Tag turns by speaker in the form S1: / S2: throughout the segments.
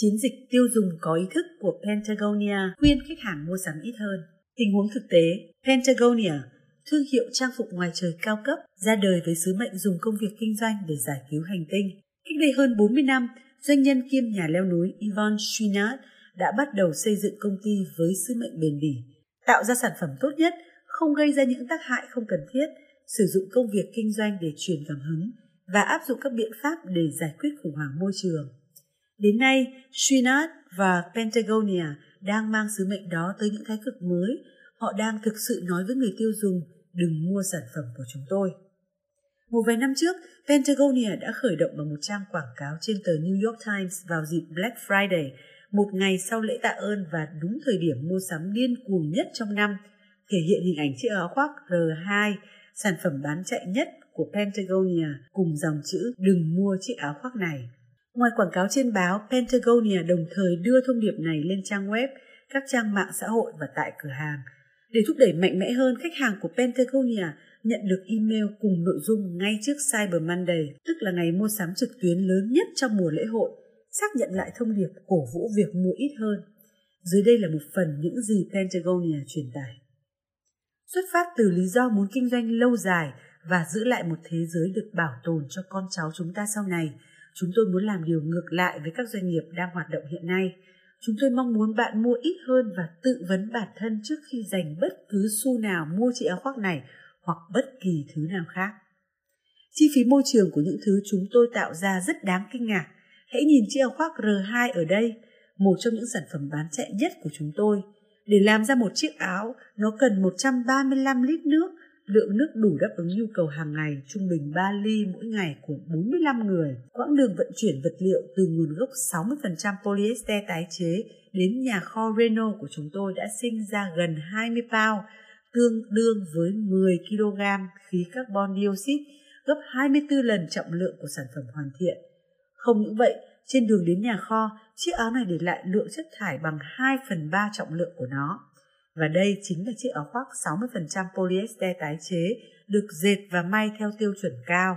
S1: Chiến dịch tiêu dùng có ý thức của Patagonia khuyên khách hàng mua sắm ít hơn. Tình huống thực tế, Patagonia, thương hiệu trang phục ngoài trời cao cấp, ra đời với sứ mệnh dùng công việc kinh doanh để giải cứu hành tinh. Cách đây hơn 40 năm, doanh nhân kiêm nhà leo núi Yvonne Chouinard đã bắt đầu xây dựng công ty với sứ mệnh bền bỉ, tạo ra sản phẩm tốt nhất, không gây ra những tác hại không cần thiết, sử dụng công việc kinh doanh để truyền cảm hứng và áp dụng các biện pháp để giải quyết khủng hoảng môi trường. Đến nay, Chouinard và Patagonia đang mang sứ mệnh đó tới những thái cực mới. Họ đang thực sự nói với người tiêu dùng đừng mua sản phẩm của chúng tôi. Một vài năm trước, Patagonia đã khởi động bằng một trang quảng cáo trên tờ New York Times vào dịp Black Friday, một ngày sau lễ tạ ơn và đúng thời điểm mua sắm điên cuồng nhất trong năm, thể hiện hình ảnh chiếc áo khoác R2, sản phẩm bán chạy nhất của Patagonia cùng dòng chữ đừng mua chiếc áo khoác này. Ngoài quảng cáo trên báo, pentagonia đồng thời đưa thông điệp này lên trang web, các trang mạng xã hội và tại cửa hàng. Để thúc đẩy mạnh mẽ hơn, khách hàng của pentagonia nhận được email cùng nội dung ngay trước Cyber Monday, tức là ngày mua sắm trực tuyến lớn nhất trong mùa lễ hội, xác nhận lại thông điệp cổ vũ việc mua ít hơn. Dưới đây là một phần những gì pentagonia truyền tải. Xuất phát từ lý do muốn kinh doanh lâu dài và giữ lại một thế giới được bảo tồn cho con cháu chúng ta sau này, chúng tôi muốn làm điều ngược lại với các doanh nghiệp đang hoạt động hiện nay. Chúng tôi mong muốn bạn mua ít hơn và tự vấn bản thân trước khi dành bất cứ xu nào mua chiếc áo khoác này hoặc bất kỳ thứ nào khác. Chi phí môi trường của những thứ chúng tôi tạo ra rất đáng kinh ngạc. Hãy nhìn chiếc áo khoác R2 ở đây, một trong những sản phẩm bán chạy nhất của chúng tôi. Để làm ra một chiếc áo, nó cần 135 lít nước, lượng nước đủ đáp ứng nhu cầu hàng ngày trung bình 3 ly mỗi ngày của 45 người. Quãng đường vận chuyển vật liệu từ nguồn gốc 60% polyester tái chế đến nhà kho Reno của chúng tôi đã sinh ra gần 20 pound, tương đương với 10 kg khí carbon dioxide, gấp 24 lần trọng lượng của sản phẩm hoàn thiện. Không những vậy, trên đường đến nhà kho, chiếc áo này để lại lượng chất thải bằng 2 phần 3 trọng lượng của nó. Và đây chính là chiếc áo khoác 60% polyester tái chế, được dệt và may theo tiêu chuẩn cao.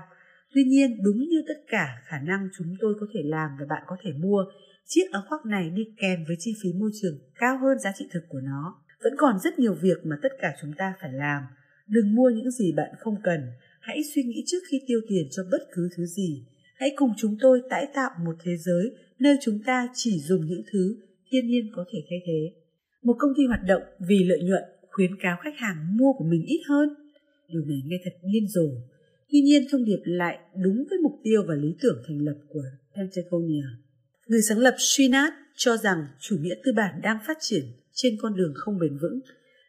S1: Tuy nhiên, đúng như tất cả khả năng chúng tôi có thể làm và bạn có thể mua, chiếc áo khoác này đi kèm với chi phí môi trường cao hơn giá trị thực của nó. Vẫn còn rất nhiều việc mà tất cả chúng ta phải làm. Đừng mua những gì bạn không cần. Hãy suy nghĩ trước khi tiêu tiền cho bất cứ thứ gì. Hãy cùng chúng tôi tái tạo một thế giới nơi chúng ta chỉ dùng những thứ thiên nhiên có thể thay thế. Một công ty hoạt động vì lợi nhuận khuyến cáo khách hàng mua của mình ít hơn. Điều này nghe thật điên rồ. Tuy nhiên thông điệp lại đúng với mục tiêu và lý tưởng thành lập của Pentagonia. Người sáng lập Srinath cho rằng chủ nghĩa tư bản đang phát triển trên con đường không bền vững.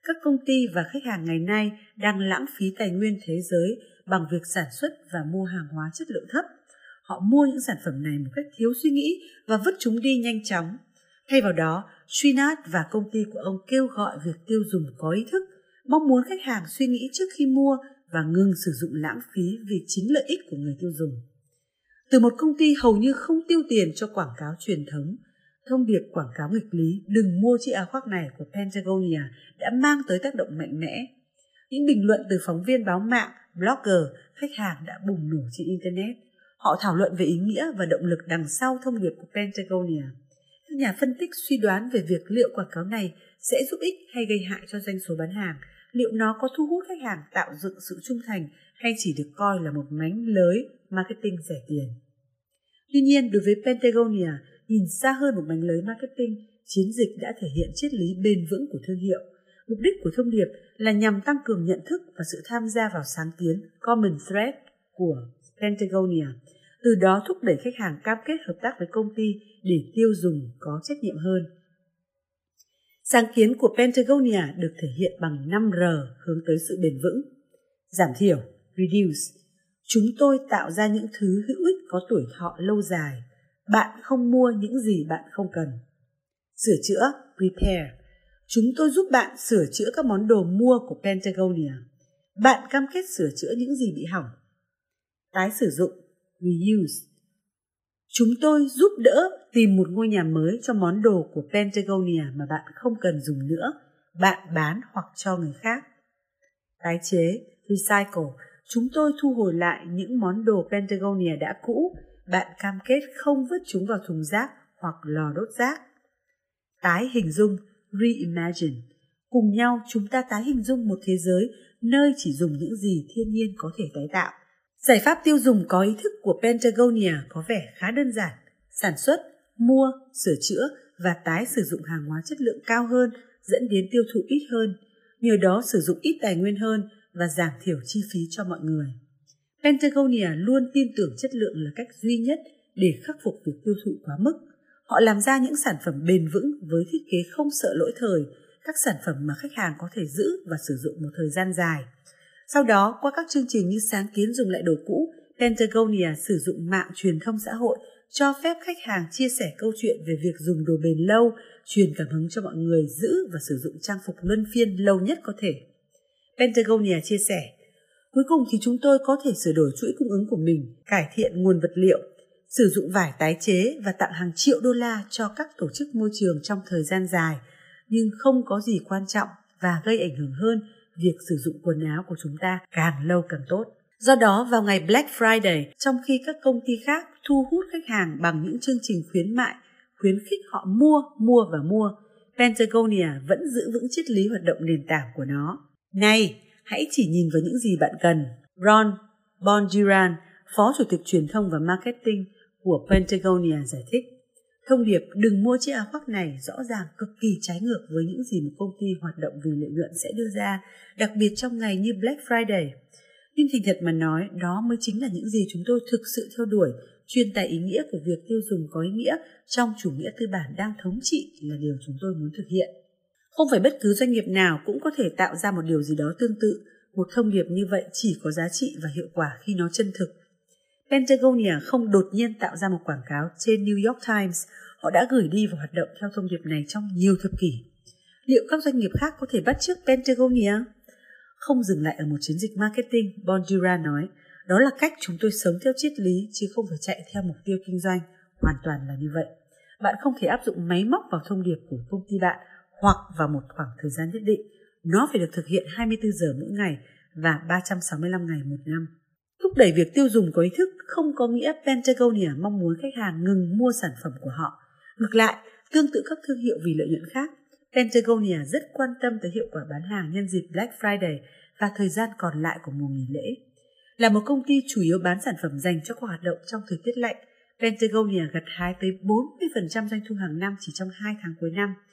S1: Các công ty và khách hàng ngày nay đang lãng phí tài nguyên thế giới bằng việc sản xuất và mua hàng hóa chất lượng thấp. Họ mua những sản phẩm này một cách thiếu suy nghĩ và vứt chúng đi nhanh chóng. Thay vào đó, Trinat và công ty của ông kêu gọi việc tiêu dùng có ý thức, mong muốn khách hàng suy nghĩ trước khi mua và ngừng sử dụng lãng phí vì chính lợi ích của người tiêu dùng. Từ một công ty hầu như không tiêu tiền cho quảng cáo truyền thống, thông điệp quảng cáo nghịch lý đừng mua chiếc áo khoác này của Pentagonia đã mang tới tác động mạnh mẽ. Những bình luận từ phóng viên báo mạng, blogger, khách hàng đã bùng nổ trên Internet. Họ thảo luận về ý nghĩa và động lực đằng sau thông điệp của Pentagonia. Các nhà phân tích suy đoán về việc liệu quảng cáo này sẽ giúp ích hay gây hại cho doanh số bán hàng, liệu nó có thu hút khách hàng tạo dựng sự trung thành hay chỉ được coi là một mánh lới marketing rẻ tiền. Tuy nhiên, đối với Pentagonia, nhìn xa hơn một mánh lới marketing, chiến dịch đã thể hiện triết lý bền vững của thương hiệu. Mục đích của thông điệp là nhằm tăng cường nhận thức và sự tham gia vào sáng kiến Common Thread của Pentagonia từ đó thúc đẩy khách hàng cam kết hợp tác với công ty để tiêu dùng có trách nhiệm hơn. Sáng kiến của Pentagonia được thể hiện bằng 5R hướng tới sự bền vững. Giảm thiểu, reduce. Chúng tôi tạo ra những thứ hữu ích có tuổi thọ lâu dài. Bạn không mua những gì bạn không cần. Sửa chữa, repair. Chúng tôi giúp bạn sửa chữa các món đồ mua của Pentagonia. Bạn cam kết sửa chữa những gì bị hỏng. Tái sử dụng, reuse Chúng tôi giúp đỡ tìm một ngôi nhà mới cho món đồ của Pentagonia mà bạn không cần dùng nữa, bạn bán hoặc cho người khác. Tái chế, recycle, chúng tôi thu hồi lại những món đồ Pentagonia đã cũ, bạn cam kết không vứt chúng vào thùng rác hoặc lò đốt rác. Tái hình dung, reimagine. Cùng nhau chúng ta tái hình dung một thế giới nơi chỉ dùng những gì thiên nhiên có thể tái tạo. Giải pháp tiêu dùng có ý thức của Pentagonia có vẻ khá đơn giản. Sản xuất, mua, sửa chữa và tái sử dụng hàng hóa chất lượng cao hơn dẫn đến tiêu thụ ít hơn, nhờ đó sử dụng ít tài nguyên hơn và giảm thiểu chi phí cho mọi người. Pentagonia luôn tin tưởng chất lượng là cách duy nhất để khắc phục việc tiêu thụ quá mức. Họ làm ra những sản phẩm bền vững với thiết kế không sợ lỗi thời, các sản phẩm mà khách hàng có thể giữ và sử dụng một thời gian dài. Sau đó, qua các chương trình như sáng kiến dùng lại đồ cũ, Pentagonia sử dụng mạng truyền thông xã hội cho phép khách hàng chia sẻ câu chuyện về việc dùng đồ bền lâu, truyền cảm hứng cho mọi người giữ và sử dụng trang phục luân phiên lâu nhất có thể. Pentagonia chia sẻ, Cuối cùng thì chúng tôi có thể sửa đổi chuỗi cung ứng của mình, cải thiện nguồn vật liệu, sử dụng vải tái chế và tặng hàng triệu đô la cho các tổ chức môi trường trong thời gian dài, nhưng không có gì quan trọng và gây ảnh hưởng hơn việc sử dụng quần áo của chúng ta càng lâu càng tốt. Do đó, vào ngày Black Friday, trong khi các công ty khác thu hút khách hàng bằng những chương trình khuyến mại, khuyến khích họ mua, mua và mua, Pentagonia vẫn giữ vững triết lý hoạt động nền tảng của nó. Này, hãy chỉ nhìn vào những gì bạn cần. Ron Bonjiran, Phó Chủ tịch Truyền thông và Marketing của Pentagonia giải thích. Thông điệp đừng mua chiếc áo khoác này rõ ràng cực kỳ trái ngược với những gì một công ty hoạt động vì lợi nhuận sẽ đưa ra, đặc biệt trong ngày như Black Friday. Nhưng thành thật mà nói, đó mới chính là những gì chúng tôi thực sự theo đuổi, truyền tải ý nghĩa của việc tiêu dùng có ý nghĩa trong chủ nghĩa tư bản đang thống trị là điều chúng tôi muốn thực hiện. Không phải bất cứ doanh nghiệp nào cũng có thể tạo ra một điều gì đó tương tự, một thông điệp như vậy chỉ có giá trị và hiệu quả khi nó chân thực. Pentagonia không đột nhiên tạo ra một quảng cáo trên New York Times, họ đã gửi đi và hoạt động theo thông điệp này trong nhiều thập kỷ. Liệu các doanh nghiệp khác có thể bắt chước Pentagonia? Không dừng lại ở một chiến dịch marketing, Bondura nói, đó là cách chúng tôi sống theo triết lý chứ không phải chạy theo mục tiêu kinh doanh, hoàn toàn là như vậy. Bạn không thể áp dụng máy móc vào thông điệp của công ty bạn hoặc vào một khoảng thời gian nhất định. Nó phải được thực hiện 24 giờ mỗi ngày và 365 ngày một năm. Thúc đẩy việc tiêu dùng có ý thức không có nghĩa Pentagonia mong muốn khách hàng ngừng mua sản phẩm của họ. Ngược lại, tương tự các thương hiệu vì lợi nhuận khác, Pentagonia rất quan tâm tới hiệu quả bán hàng nhân dịp Black Friday và thời gian còn lại của mùa nghỉ lễ. Là một công ty chủ yếu bán sản phẩm dành cho các hoạt động trong thời tiết lạnh, Pentagonia gặt hái tới 40% doanh thu hàng năm chỉ trong 2 tháng cuối năm –